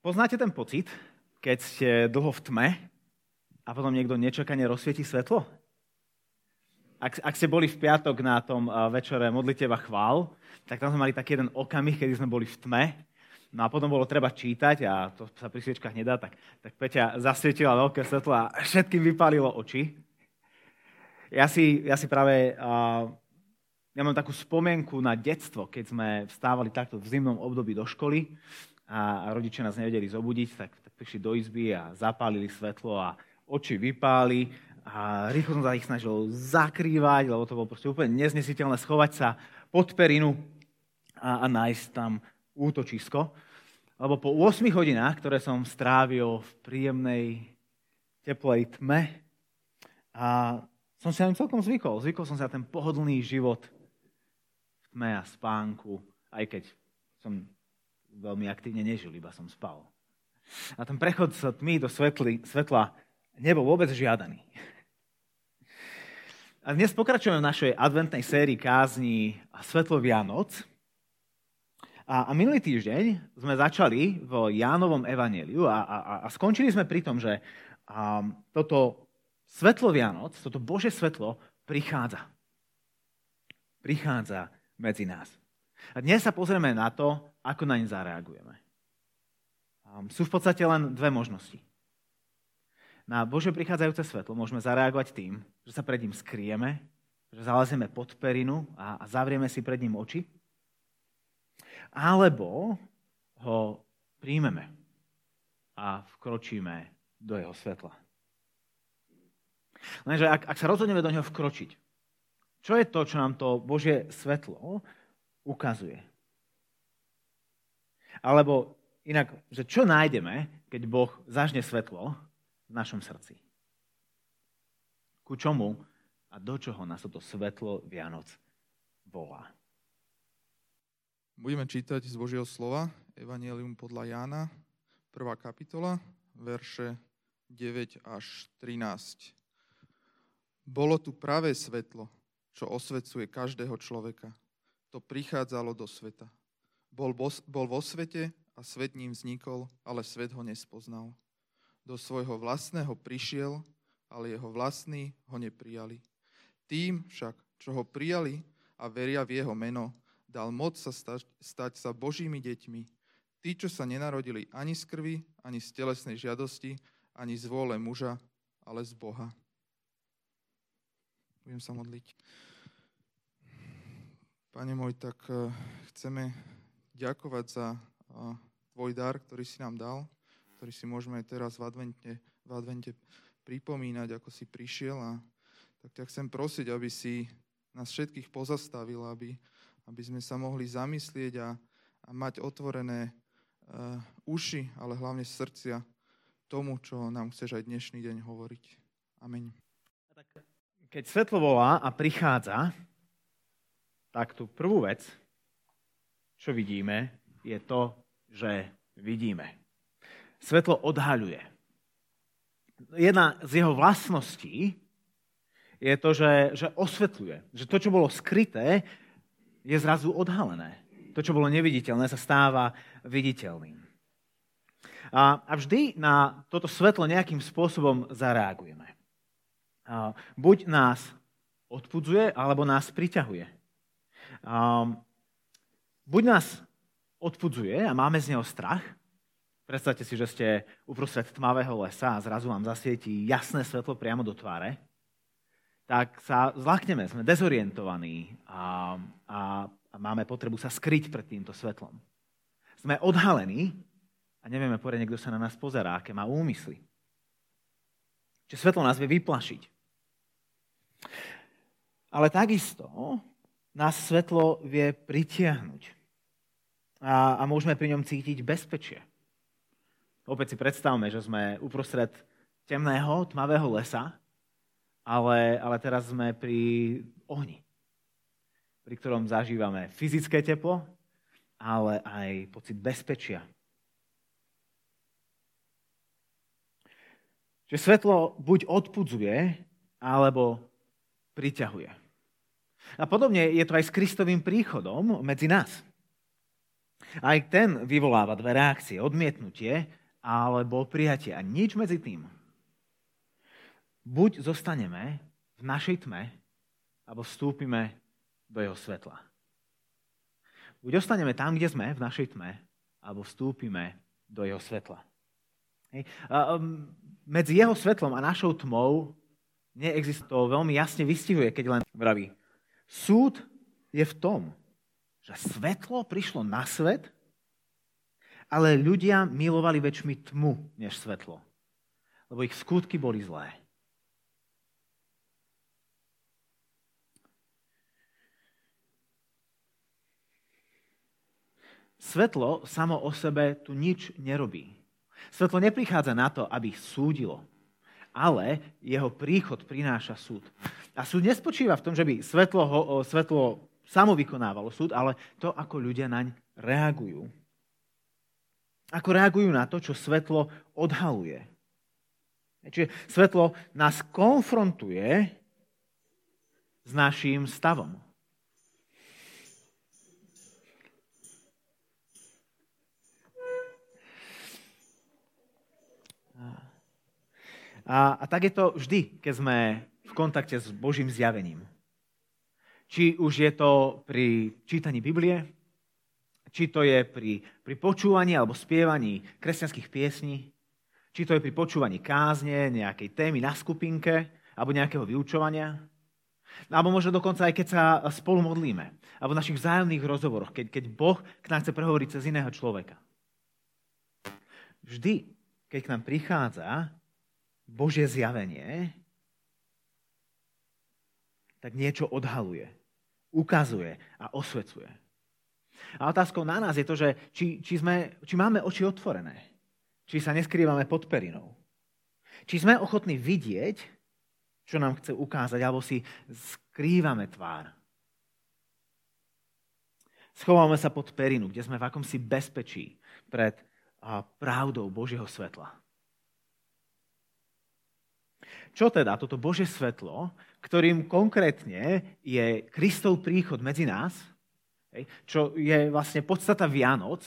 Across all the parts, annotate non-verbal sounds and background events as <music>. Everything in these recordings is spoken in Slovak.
Poznáte ten pocit, keď ste dlho v tme a potom niekto nečakane rozsvieti svetlo? Ak, ak ste boli v piatok na tom večere modliteva chvál, tak tam sme mali taký jeden okamih, kedy sme boli v tme No a potom bolo treba čítať a to sa pri sviečkách nedá, tak, tak Peťa zasvietila veľké svetlo a všetkým vypálilo oči. Ja si, ja si práve, uh, ja mám takú spomienku na detstvo, keď sme vstávali takto v zimnom období do školy a, rodičia nás nevedeli zobudiť, tak, tak prišli do izby a zapálili svetlo a oči vypáli a rýchlo som sa ich snažil zakrývať, lebo to bolo proste úplne neznesiteľné schovať sa pod perinu a, a nájsť tam útočisko, lebo po 8 hodinách, ktoré som strávil v príjemnej teplej tme, a som si na celkom zvykol. Zvykol som sa na ten pohodlný život v tme a spánku, aj keď som veľmi aktívne nežil, iba som spal. A ten prechod z tmy do svetly, svetla nebol vôbec žiadaný. A dnes pokračujeme v našej adventnej sérii kázni Svetlo Vianoc. A, a minulý týždeň sme začali v Jánovom evaneliu a, a, a skončili sme pri tom, že a, toto svetlo Vianoc, toto Bože svetlo prichádza. Prichádza medzi nás. A dnes sa pozrieme na to, ako na ne zareagujeme. Sú v podstate len dve možnosti. Na Bože prichádzajúce svetlo môžeme zareagovať tým, že sa pred ním skrieme, že zalezieme pod perinu a zavrieme si pred ním oči alebo ho príjmeme a vkročíme do jeho svetla. Lenže ak, ak sa rozhodneme do neho vkročiť, čo je to, čo nám to Božie svetlo ukazuje? Alebo inak, že čo nájdeme, keď Boh zažne svetlo v našom srdci? Ku čomu a do čoho nás toto svetlo Vianoc volá? Budeme čítať z Božieho slova Evangelium podľa Jána, 1. kapitola, verše 9 až 13. Bolo tu pravé svetlo, čo osvecuje každého človeka. To prichádzalo do sveta. Bol, bol vo svete a svet ním vznikol, ale svet ho nespoznal. Do svojho vlastného prišiel, ale jeho vlastní ho neprijali. Tým však, čo ho prijali a veria v jeho meno, dal moc sa stať, stať sa Božími deťmi. Tí, čo sa nenarodili ani z krvi, ani z telesnej žiadosti, ani z vôle muža, ale z Boha. Budem sa modliť. Pane môj, tak eh, chceme ďakovať za tvoj dar, ktorý si nám dal, ktorý si môžeme teraz v advente, v advente pripomínať, ako si prišiel. A tak ťa chcem prosiť, aby si nás všetkých pozastavil, aby, aby sme sa mohli zamyslieť a, a mať otvorené uh, uši, ale hlavne srdcia tomu, čo nám chceš aj dnešný deň hovoriť. Amen. Keď svetlo volá a prichádza, tak tú prvú vec, čo vidíme, je to, že vidíme. Svetlo odhaľuje. Jedna z jeho vlastností je to, že, že osvetľuje. Že to, čo bolo skryté, je zrazu odhalené. To, čo bolo neviditeľné, sa stáva viditeľným. A, a vždy na toto svetlo nejakým spôsobom zareagujeme. A, buď nás odpudzuje, alebo nás priťahuje. A, buď nás odpudzuje a máme z neho strach. Predstavte si, že ste uprostred tmavého lesa a zrazu vám zasvietí jasné svetlo priamo do tváre tak sa zlakneme, sme dezorientovaní a, a, a máme potrebu sa skryť pred týmto svetlom. Sme odhalení a nevieme poriadne, kto sa na nás pozerá, aké má úmysly. Čiže svetlo nás vie vyplašiť. Ale takisto nás svetlo vie pritiahnuť. A, a môžeme pri ňom cítiť bezpečie. Opäť si predstavme, že sme uprostred temného, tmavého lesa ale, ale teraz sme pri ohni, pri ktorom zažívame fyzické teplo, ale aj pocit bezpečia. Že svetlo buď odpudzuje, alebo priťahuje. A podobne je to aj s Kristovým príchodom medzi nás. Aj ten vyvoláva dve reakcie. Odmietnutie alebo prijatie. A nič medzi tým. Buď zostaneme v našej tme, alebo vstúpime do jeho svetla. Buď ostaneme tam, kde sme, v našej tme, alebo vstúpime do jeho svetla. Hej. A, um, medzi jeho svetlom a našou tmou neexistuje, to veľmi jasne vystihuje, keď len vraví. Súd je v tom, že svetlo prišlo na svet, ale ľudia milovali väčšmi tmu než svetlo, lebo ich skutky boli zlé. Svetlo samo o sebe tu nič nerobí. Svetlo neprichádza na to, aby súdilo, ale jeho príchod prináša súd. A súd nespočíva v tom, že by svetlo, svetlo samo vykonávalo súd, ale to, ako ľudia naň reagujú. Ako reagujú na to, čo svetlo odhaluje. Čiže svetlo nás konfrontuje s naším stavom. A, a tak je to vždy, keď sme v kontakte s Božím zjavením. Či už je to pri čítaní Biblie, či to je pri, pri počúvaní alebo spievaní kresťanských piesní, či to je pri počúvaní kázne, nejakej témy na skupinke alebo nejakého vyučovania, alebo možno dokonca aj keď sa spolu modlíme, alebo v našich vzájomných rozhovoroch, keď, keď Boh k nám chce prehovoriť cez iného človeka. Vždy, keď k nám prichádza Božie zjavenie, tak niečo odhaluje, ukazuje a osvecuje. A otázkou na nás je to, že či, či, sme, či máme oči otvorené, či sa neskrývame pod perinou, či sme ochotní vidieť, čo nám chce ukázať, alebo si skrývame tvár. Schováme sa pod perinu, kde sme v akomsi bezpečí pred pravdou Božieho svetla. Čo teda toto Bože svetlo, ktorým konkrétne je Kristov príchod medzi nás, čo je vlastne podstata Vianoc,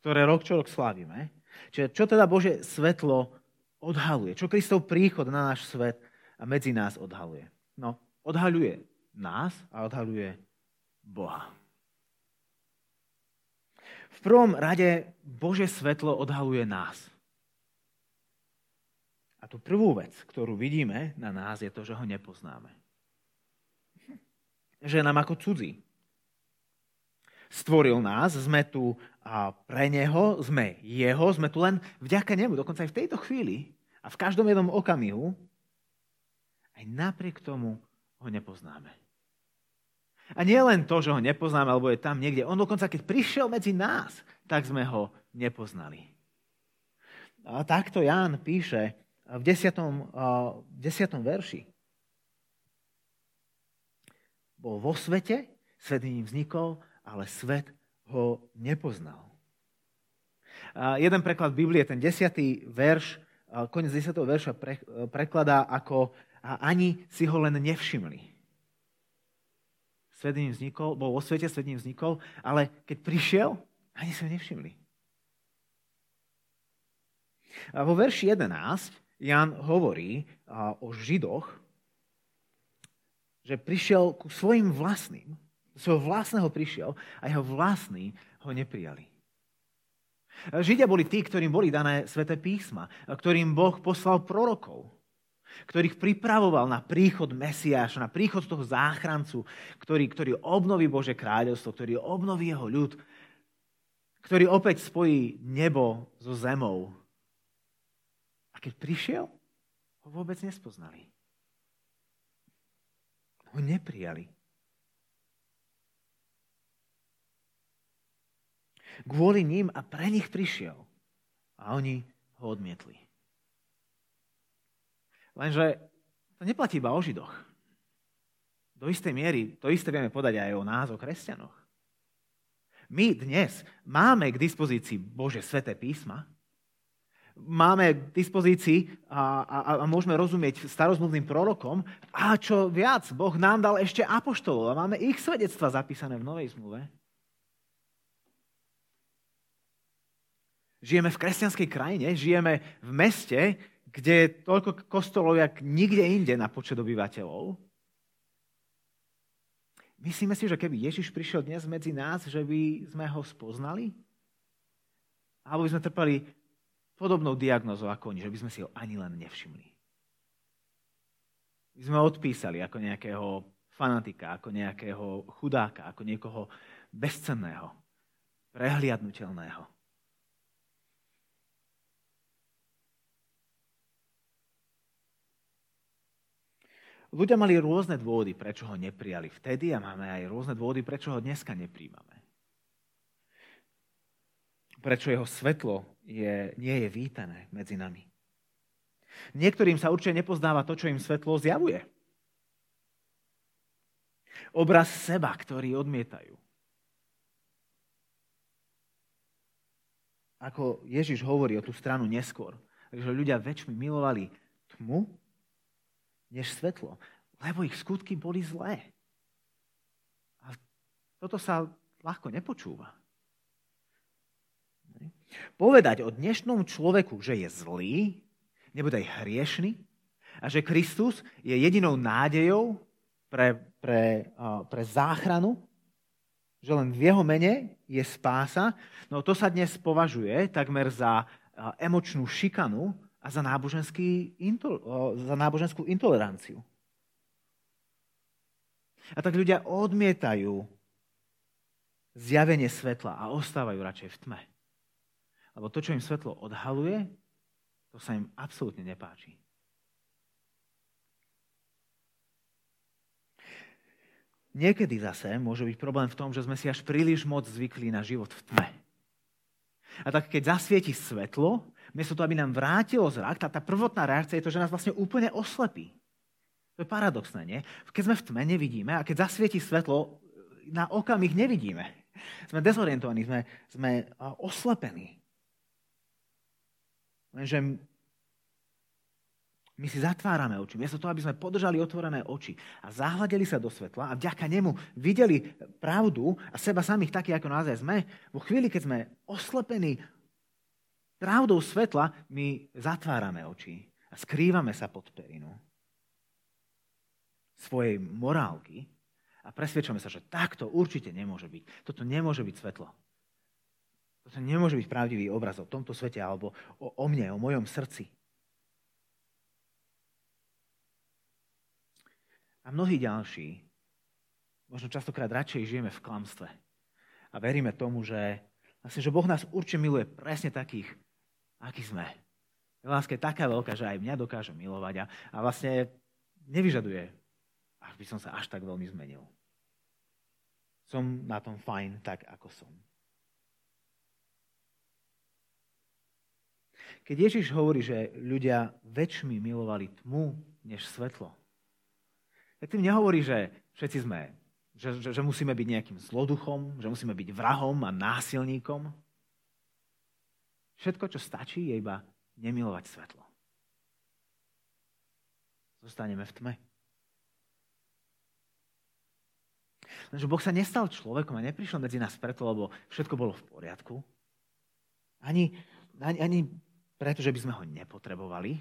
ktoré rok čo rok slávime. Čiže čo teda Bože svetlo odhaluje? Čo Kristov príchod na náš svet a medzi nás odhaluje? No, odhaluje nás a odhaluje Boha. V prvom rade Bože svetlo odhaluje nás. A tú prvú vec, ktorú vidíme na nás, je to, že ho nepoznáme. Že nám ako cudzí. Stvoril nás, sme tu pre Neho, sme Jeho, sme tu len vďaka Nemu. Dokonca aj v tejto chvíli a v každom jednom okamihu, aj napriek tomu ho nepoznáme. A nie len to, že ho nepoznáme, alebo je tam niekde. On dokonca, keď prišiel medzi nás, tak sme ho nepoznali. A takto Ján píše v 10. v 10. verši. Bol vo svete, svet ním vznikol, ale svet ho nepoznal. A jeden preklad Biblie, ten 10. verš, koniec 10. verša pre, prekladá ako a ani si ho len nevšimli. Svet ním vznikol, bol vo svete, svet ním vznikol, ale keď prišiel, ani si ho nevšimli. A vo verši 11 Jan hovorí o Židoch, že prišiel ku svojim vlastným, svojho vlastného prišiel a jeho vlastní ho neprijali. Židia boli tí, ktorým boli dané sveté písma, ktorým Boh poslal prorokov, ktorých pripravoval na príchod Mesiáša, na príchod toho záchrancu, ktorý, ktorý obnoví Bože kráľovstvo, ktorý obnoví jeho ľud, ktorý opäť spojí nebo so zemou, keď prišiel, ho vôbec nespoznali. Ho neprijali. Kvôli ním a pre nich prišiel. A oni ho odmietli. Lenže to neplatí iba o Židoch. Do istej miery to isté vieme podať aj o nás, o kresťanoch. My dnes máme k dispozícii Bože sveté písma, máme k dispozícii a, a, a môžeme rozumieť starozmluvným prorokom. A čo viac, Boh nám dal ešte apoštolov a máme ich svedectva zapísané v Novej zmluve. Žijeme v kresťanskej krajine, žijeme v meste, kde je toľko kostolov, jak nikde inde na počet obyvateľov. Myslíme si, že keby Ježiš prišiel dnes medzi nás, že by sme ho spoznali? Alebo by sme trpali podobnou diagnozou ako oni, že by sme si ho ani len nevšimli. My sme ho odpísali ako nejakého fanatika, ako nejakého chudáka, ako niekoho bezcenného, prehliadnutelného. Ľudia mali rôzne dôvody, prečo ho neprijali vtedy a máme aj rôzne dôvody, prečo ho dneska nepríjmame. Prečo jeho svetlo je, nie je vítané medzi nami. Niektorým sa určite nepozdáva to, čo im svetlo zjavuje. Obraz seba, ktorý odmietajú. Ako Ježiš hovorí o tú stranu neskôr, že ľudia väčšmi milovali tmu než svetlo, lebo ich skutky boli zlé. A toto sa ľahko nepočúva. Povedať o dnešnom človeku, že je zlý, aj hriešný a že Kristus je jedinou nádejou pre, pre, pre záchranu, že len v jeho mene je spása, no to sa dnes považuje takmer za emočnú šikanu a za, náboženský, za náboženskú intoleranciu. A tak ľudia odmietajú zjavenie svetla a ostávajú radšej v tme. Lebo to, čo im svetlo odhaluje, to sa im absolútne nepáči. Niekedy zase môže byť problém v tom, že sme si až príliš moc zvykli na život v tme. A tak keď zasvieti svetlo, miesto toho, aby nám vrátilo zrak, tá, tá prvotná reakcia je to, že nás vlastne úplne oslepí. To je paradoxné, nie? Keď sme v tme, nevidíme a keď zasvieti svetlo, na okamih nevidíme. Sme dezorientovaní, sme, sme oslepení. Lenže my si zatvárame oči. Miesto toho, aby sme podržali otvorené oči a zahľadeli sa do svetla a vďaka nemu videli pravdu a seba samých takí, ako naozaj sme, vo chvíli, keď sme oslepení pravdou svetla, my zatvárame oči a skrývame sa pod perinu svojej morálky a presvedčame sa, že takto určite nemôže byť. Toto nemôže byť svetlo. Toto nemôže byť pravdivý obraz o tomto svete alebo o, o mne, o mojom srdci. A mnohí ďalší, možno častokrát radšej žijeme v klamstve. A veríme tomu, že, vlastne, že Boh nás určite miluje presne takých, akí sme. Láska je taká veľká, že aj mňa dokáže milovať a, a vlastne nevyžaduje, až by som sa až tak veľmi zmenil. Som na tom fajn tak, ako som. Keď Ježiš hovorí, že ľudia väčšmi milovali tmu než svetlo, tak tým nehovorí, že všetci sme, že, že, že musíme byť nejakým zloduchom, že musíme byť vrahom a násilníkom. Všetko, čo stačí, je iba nemilovať svetlo. Zostaneme v tme. Lenže Boh sa nestal človekom a neprišiel medzi nás preto, lebo všetko bolo v poriadku. Ani, ani, ani preto, že by sme ho nepotrebovali,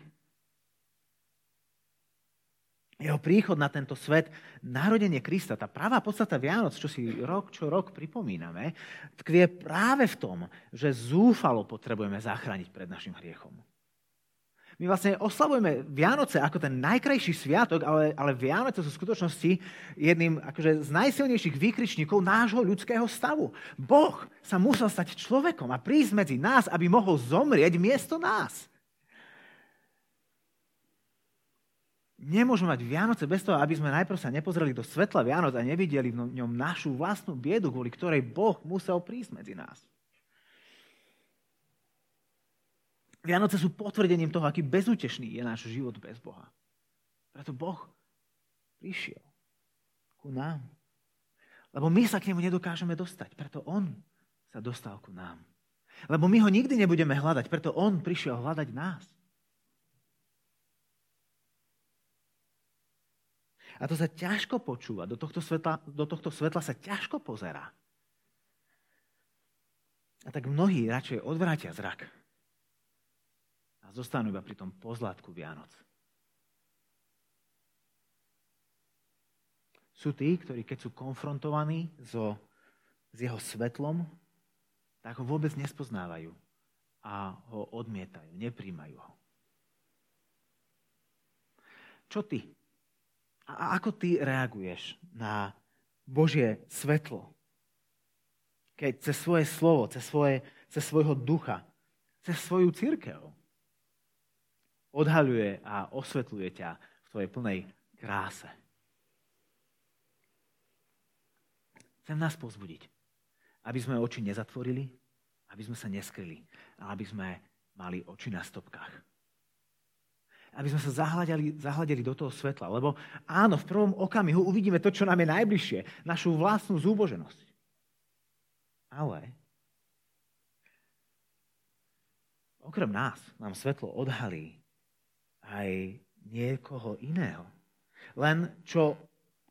jeho príchod na tento svet, narodenie Krista, tá pravá podstata Vianoc, čo si rok čo rok pripomíname, tkvie práve v tom, že zúfalo potrebujeme zachrániť pred našim hriechom. My vlastne oslavujeme Vianoce ako ten najkrajší sviatok, ale, ale Vianoce sú v skutočnosti jedným akože, z najsilnejších výkričníkov nášho ľudského stavu. Boh sa musel stať človekom a prísť medzi nás, aby mohol zomrieť miesto nás. Nemôžeme mať Vianoce bez toho, aby sme najprv sa nepozreli do svetla Vianoc a nevideli v ňom našu vlastnú biedu, kvôli ktorej Boh musel prísť medzi nás. Vianoce sú potvrdením toho, aký bezútešný je náš život bez Boha. Preto Boh prišiel ku nám. Lebo my sa k nemu nedokážeme dostať. Preto on sa dostal ku nám. Lebo my ho nikdy nebudeme hľadať. Preto on prišiel hľadať nás. A to sa ťažko počúva, do tohto svetla, do tohto svetla sa ťažko pozerá. A tak mnohí radšej odvrátia zrak a zostanú iba pri tom pozlátku Vianoc. Sú tí, ktorí keď sú konfrontovaní so, s jeho svetlom, tak ho vôbec nespoznávajú a ho odmietajú, nepríjmajú ho. Čo ty? A ako ty reaguješ na Božie svetlo? Keď cez svoje slovo, cez, svoje, cez svojho ducha, cez svoju církev odhaľuje a osvetľuje ťa v tvojej plnej kráse. Chcem nás pozbudiť, aby sme oči nezatvorili, aby sme sa neskryli, ale aby sme mali oči na stopkách. Aby sme sa zahľadili, zahľadili do toho svetla. Lebo áno, v prvom okamihu uvidíme to, čo nám je najbližšie. Našu vlastnú zúboženosť. Ale okrem nás nám svetlo odhalí aj niekoho iného. Len čo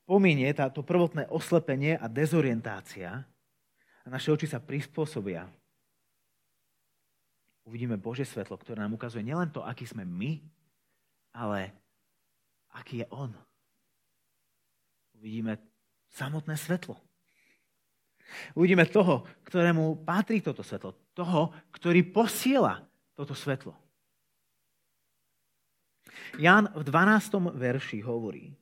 pominie táto prvotné oslepenie a dezorientácia a naše oči sa prispôsobia uvidíme Bože svetlo, ktoré nám ukazuje nielen to, aký sme my, ale aký je On. Uvidíme samotné svetlo. Uvidíme toho, ktorému patrí toto svetlo. Toho, ktorý posiela toto svetlo. Jan v 12. verši hovorí,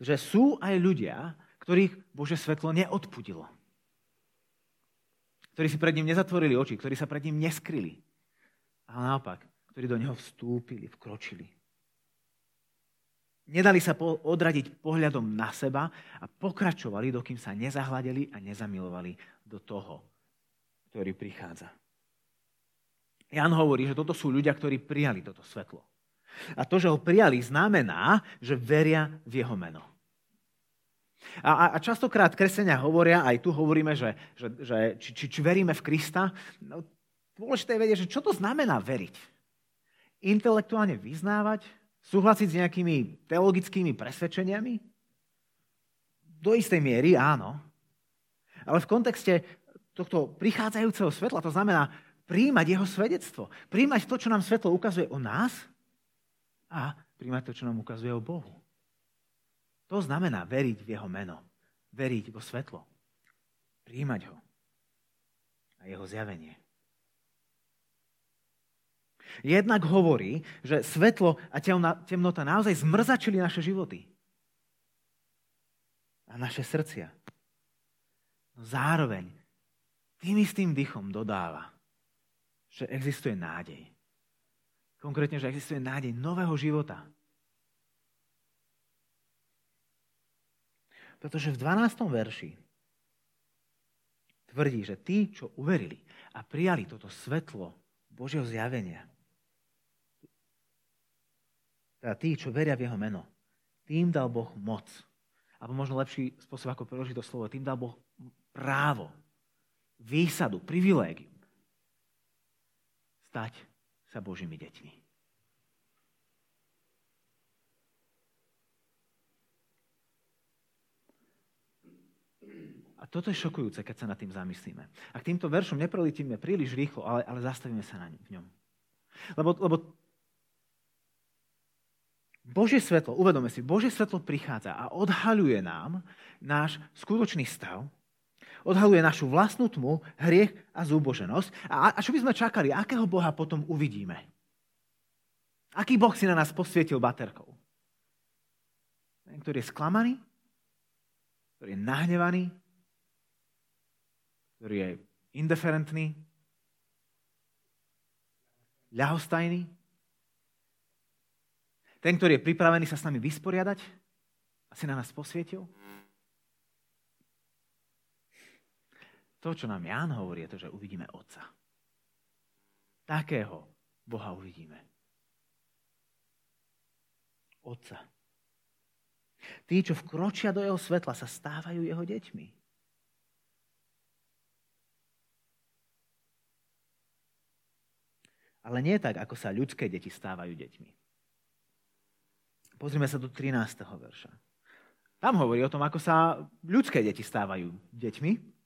že sú aj ľudia, ktorých Bože svetlo neodpudilo ktorí si pred ním nezatvorili oči, ktorí sa pred ním neskryli, ale naopak, ktorí do neho vstúpili, vkročili. Nedali sa odradiť pohľadom na seba a pokračovali, dokým sa nezahľadili a nezamilovali do toho, ktorý prichádza. Jan hovorí, že toto sú ľudia, ktorí prijali toto svetlo. A to, že ho prijali, znamená, že veria v jeho meno. A, a častokrát kresenia hovoria, aj tu hovoríme, že, že, že či, či, či veríme v Krista. No, dôležité je vedieť, že čo to znamená veriť. Intelektuálne vyznávať, súhlasiť s nejakými teologickými presvedčeniami? Do istej miery áno. Ale v kontexte tohto prichádzajúceho svetla to znamená príjmať jeho svedectvo. Príjmať to, čo nám svetlo ukazuje o nás a príjmať to, čo nám ukazuje o Bohu. To znamená veriť v jeho meno. Veriť vo svetlo. Príjmať ho. A jeho zjavenie. Jednak hovorí, že svetlo a temnota naozaj zmrzačili naše životy. A naše srdcia. No zároveň tým istým dychom dodáva, že existuje nádej. Konkrétne, že existuje nádej nového života. Pretože v 12. verši tvrdí, že tí, čo uverili a prijali toto svetlo Božieho zjavenia, teda tí, čo veria v jeho meno, tým dal Boh moc. Alebo možno lepší spôsob, ako preložiť to slovo, tým dal Boh právo, výsadu, privilégium stať sa Božími deťmi. A toto je šokujúce, keď sa nad tým zamyslíme. A k týmto veršom neprolítime príliš rýchlo, ale, ale zastavíme sa na v ňom. Lebo, lebo Božie svetlo, uvedome si, Božie svetlo prichádza a odhaľuje nám náš skutočný stav, odhaluje našu vlastnú tmu, hriech a zúboženosť. A, a čo by sme čakali? Akého Boha potom uvidíme? Aký Boh si na nás posvietil baterkou? Ten, ktorý je sklamaný? Ktorý je nahnevaný? ktorý je indiferentný, ľahostajný, ten, ktorý je pripravený sa s nami vysporiadať a si na nás posvietil. To, čo nám Ján hovorí, je to, že uvidíme Otca. Takého Boha uvidíme. Otca. Tí, čo vkročia do jeho svetla, sa stávajú jeho deťmi. Ale nie tak, ako sa ľudské deti stávajú deťmi. Pozrime sa do 13. verša. Tam hovorí o tom, ako sa ľudské deti stávajú deťmi.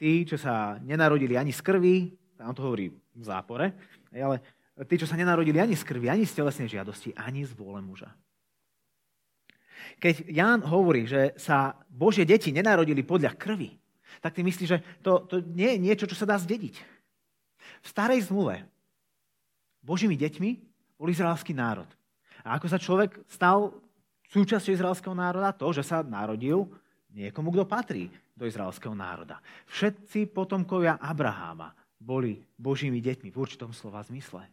Tí, čo sa nenarodili ani z krvi, tam to hovorí v zápore, ale tí, čo sa nenarodili ani z krvi, ani z telesnej žiadosti, ani z vôle muža. Keď Ján hovorí, že sa Božie deti nenarodili podľa krvi, tak ty myslíš, že to, to nie je niečo, čo sa dá zdediť. V starej zmluve Božími deťmi bol izraelský národ. A ako sa človek stal súčasťou izraelského národa? To, že sa narodil niekomu, kto patrí do izraelského národa. Všetci potomkovia Abraháma boli Božími deťmi v určitom slova zmysle.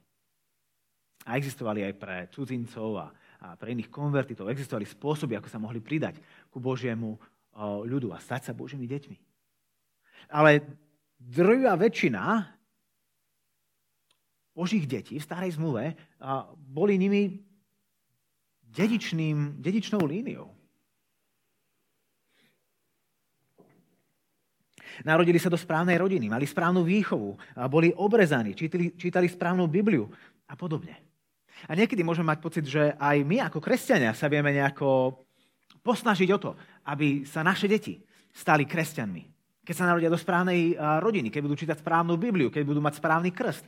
A existovali aj pre cudzincov a, a pre iných konvertitov. Existovali spôsoby, ako sa mohli pridať ku Božiemu ľudu a stať sa Božími deťmi. Ale drvá väčšina Božích detí v starej zmluve boli nimi dedičným, dedičnou líniou. Narodili sa do správnej rodiny, mali správnu výchovu, boli obrezaní, čítali, čítali správnu Bibliu a podobne. A niekedy môžeme mať pocit, že aj my ako kresťania sa vieme nejako posnažiť o to, aby sa naše deti stali kresťanmi. Keď sa narodia do správnej rodiny, keď budú čítať správnu Bibliu, keď budú mať správny krst,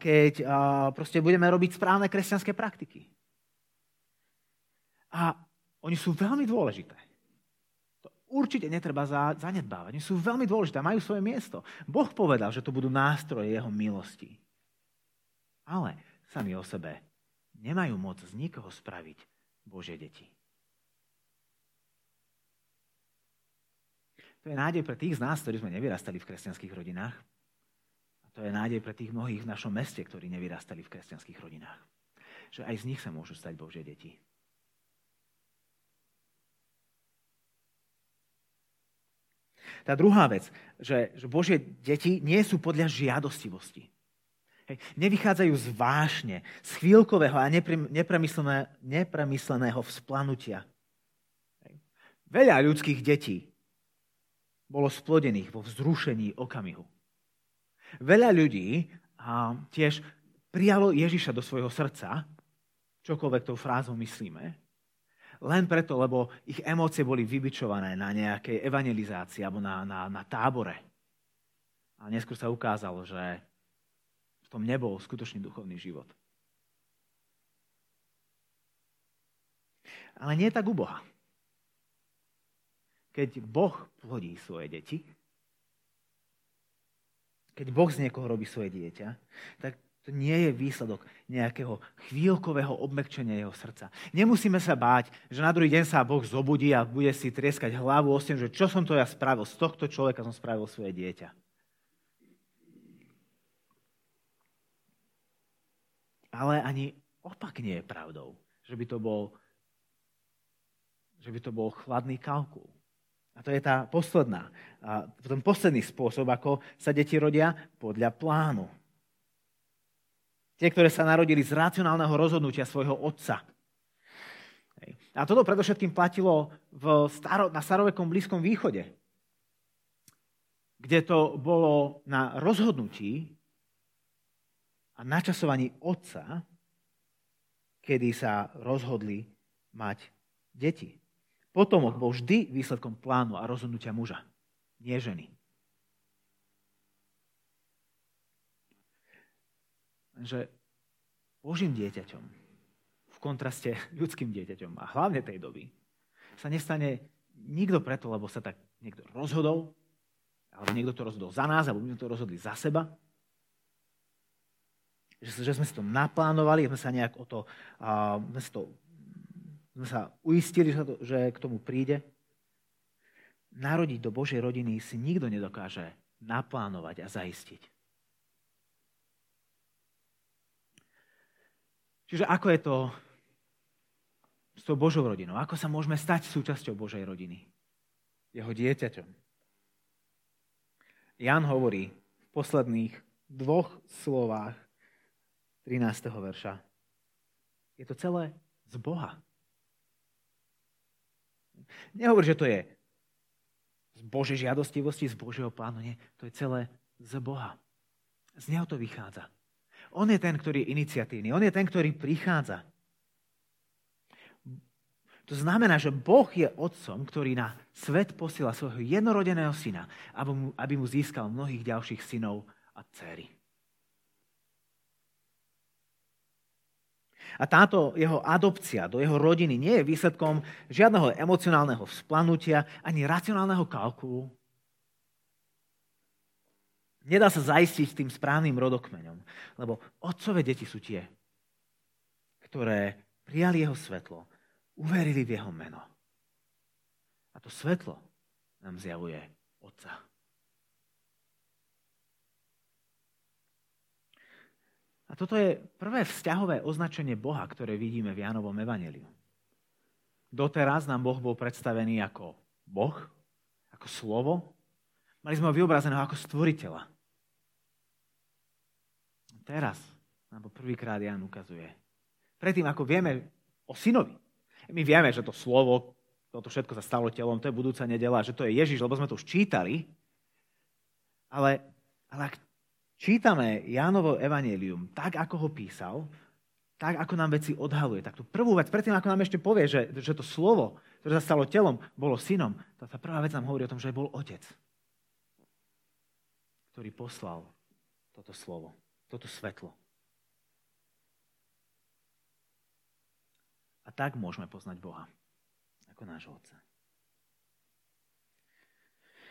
keď proste budeme robiť správne kresťanské praktiky. A oni sú veľmi dôležité. Určite netreba zanedbávať. Oni sú veľmi dôležité, majú svoje miesto. Boh povedal, že to budú nástroje jeho milosti. Ale sami o sebe nemajú moc z nikoho spraviť Božie deti. To je nádej pre tých z nás, ktorí sme nevyrastali v kresťanských rodinách. A to je nádej pre tých mnohých v našom meste, ktorí nevyrastali v kresťanských rodinách. Že aj z nich sa môžu stať Božie deti. Tá druhá vec, že, že Božie deti nie sú podľa žiadostivosti. Hej. Nevychádzajú z vášne, z chvíľkového a nepremyslené, nepremysleného vzplanutia. Hej. Veľa ľudských detí bolo splodených vo vzrušení okamihu. Veľa ľudí a, tiež prijalo Ježiša do svojho srdca, čokoľvek tou frázou myslíme, len preto, lebo ich emócie boli vybičované na nejakej evangelizácii alebo na, na, na tábore. A neskôr sa ukázalo, že tom nebol skutočný duchovný život. Ale nie tak u Boha. Keď Boh plodí svoje deti, keď Boh z niekoho robí svoje dieťa, tak to nie je výsledok nejakého chvíľkového obmekčenia jeho srdca. Nemusíme sa báť, že na druhý deň sa Boh zobudí a bude si trieskať hlavu o že čo som to ja spravil, z tohto človeka som spravil svoje dieťa. Ale ani opak nie je pravdou, že by to bol, že by to bol chladný kalkul. A to je tá posledná, ten posledný spôsob, ako sa deti rodia podľa plánu. Tie, ktoré sa narodili z racionálneho rozhodnutia svojho otca. A toto predovšetkým platilo v staro, na starovekom Blízkom východe, kde to bolo na rozhodnutí a načasovaní otca, kedy sa rozhodli mať deti. Potomok bol vždy výsledkom plánu a rozhodnutia muža, nie ženy. Že Božím dieťaťom v kontraste <laughs> ľudským dieťaťom a hlavne tej doby sa nestane nikto preto, lebo sa tak niekto rozhodol, alebo niekto to rozhodol za nás, alebo my to rozhodli za seba, že, že sme si to naplánovali, sme sa nejak o to, uh, sme, to, sme sa uistili, že, to, že k tomu príde. Narodiť do Božej rodiny si nikto nedokáže naplánovať a zaistiť. Čiže ako je to s tou Božou rodinou? Ako sa môžeme stať súčasťou Božej rodiny? Jeho dieťaťom. Jan hovorí v posledných dvoch slovách 13. verša. Je to celé z Boha. Nehovorí, že to je z Božej žiadostivosti, z Božieho plánu. Nie, to je celé z Boha. Z Neho to vychádza. On je ten, ktorý je iniciatívny. On je ten, ktorý prichádza. To znamená, že Boh je otcom, ktorý na svet posiela svojho jednorodeného syna, aby mu, aby mu získal mnohých ďalších synov a dcery. A táto jeho adopcia do jeho rodiny nie je výsledkom žiadneho emocionálneho vzplanutia ani racionálneho kalkulu. Nedá sa zaistiť tým správnym rodokmeňom, lebo otcové deti sú tie, ktoré prijali jeho svetlo, uverili v jeho meno. A to svetlo nám zjavuje Otca. A toto je prvé vzťahové označenie Boha, ktoré vidíme v Jánovom evaneliu. Doteraz nám Boh bol predstavený ako Boh, ako slovo. Mali sme ho vyobrazeného ako stvoriteľa. Teraz nám prvýkrát Jan ukazuje. Predtým, ako vieme o synovi. My vieme, že to slovo, toto všetko sa stalo telom, to je budúca nedela, že to je Ježiš, lebo sme to už čítali. Ale, ale ak čítame Jánovo evanelium tak, ako ho písal, tak, ako nám veci odhaluje, tak tú prvú vec, predtým, ako nám ešte povie, že, že to slovo, ktoré sa stalo telom, bolo synom, tá, tá prvá vec nám hovorí o tom, že bol otec, ktorý poslal toto slovo, toto svetlo. A tak môžeme poznať Boha ako nášho Otca.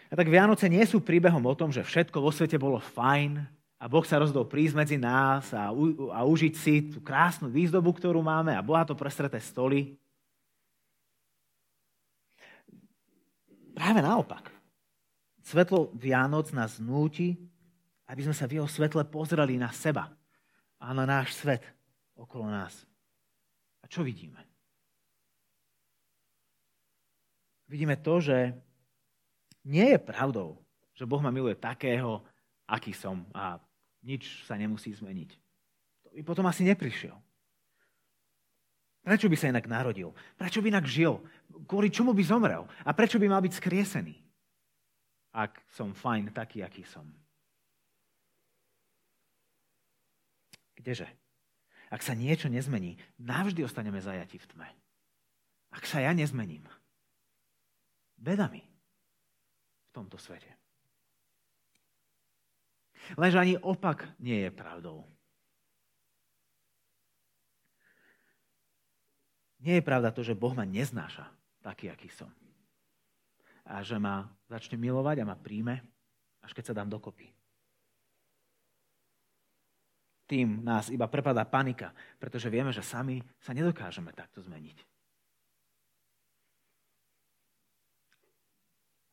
A tak Vianoce nie sú príbehom o tom, že všetko vo svete bolo fajn, a Boh sa rozhodol prísť medzi nás a, u, a užiť si tú krásnu výzdobu, ktorú máme a bohato prestreté stoly. Práve naopak. Svetlo Vianoc nás núti, aby sme sa v jeho svetle pozreli na seba a na náš svet okolo nás. A čo vidíme? Vidíme to, že nie je pravdou, že Boh ma miluje takého, aký som a nič sa nemusí zmeniť. To by potom asi neprišiel. Prečo by sa inak narodil? Prečo by inak žil? Kvôli čomu by zomrel? A prečo by mal byť skriesený? Ak som fajn taký, aký som. Kdeže? Ak sa niečo nezmení, navždy ostaneme zajati v tme. Ak sa ja nezmením, bedami v tomto svete. Lenže ani opak nie je pravdou. Nie je pravda to, že Boh ma neznáša taký, aký som. A že ma začne milovať a ma príjme, až keď sa dám dokopy. Tým nás iba prepadá panika, pretože vieme, že sami sa nedokážeme takto zmeniť.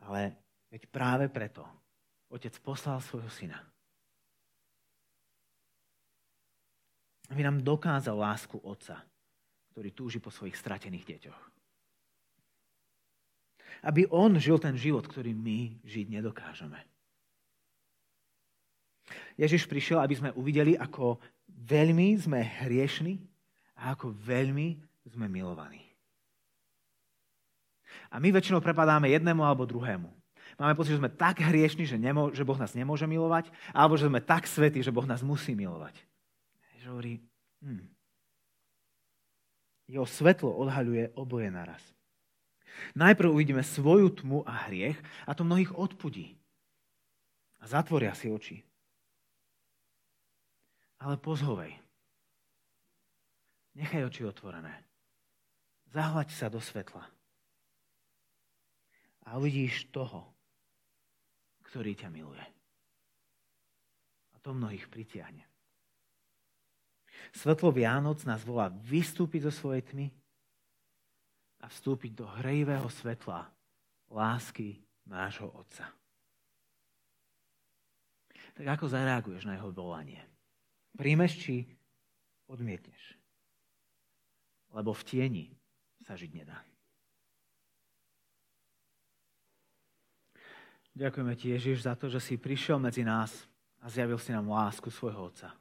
Ale veď práve preto Otec poslal svojho syna aby nám dokázal lásku Otca, ktorý túži po svojich stratených deťoch. Aby On žil ten život, ktorý my žiť nedokážeme. Ježiš prišiel, aby sme uvideli, ako veľmi sme hriešni a ako veľmi sme milovaní. A my väčšinou prepadáme jednému alebo druhému. Máme pocit, že sme tak hriešni, že, nemo, že Boh nás nemôže milovať, alebo že sme tak svetí, že Boh nás musí milovať že hovorí, hm. jeho svetlo odhaľuje oboje naraz. Najprv uvidíme svoju tmu a hriech a to mnohých odpudí. A zatvoria si oči. Ale pozhovej. Nechaj oči otvorené. Zahlaď sa do svetla. A uvidíš toho, ktorý ťa miluje. A to mnohých pritiahne. Svetlo Vianoc nás volá vystúpiť zo svojej tmy a vstúpiť do hrejivého svetla lásky nášho Otca. Tak ako zareaguješ na jeho volanie? Príjmeš či odmietneš? Lebo v tieni sa žiť nedá. Ďakujeme ti, Ježiš, za to, že si prišiel medzi nás a zjavil si nám lásku svojho Otca.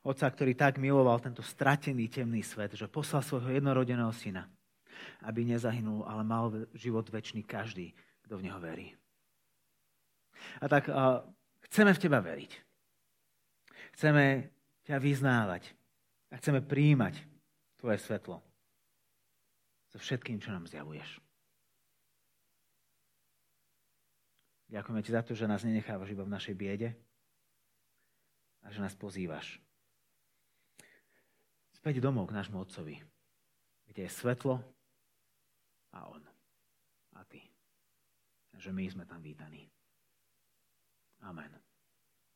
Otca, ktorý tak miloval tento stratený temný svet, že poslal svojho jednorodeného syna, aby nezahynul, ale mal život väčší každý, kto v neho verí. A tak uh, chceme v teba veriť. Chceme ťa vyznávať a chceme príjmať tvoje svetlo. so všetkým, čo nám zjavuješ. Ďakujeme ti za to, že nás nenechávaš iba v našej biede a že nás pozývaš. Späť domov k nášmu otcovi, kde je svetlo a on. A ty. Že my sme tam vítaní. Amen.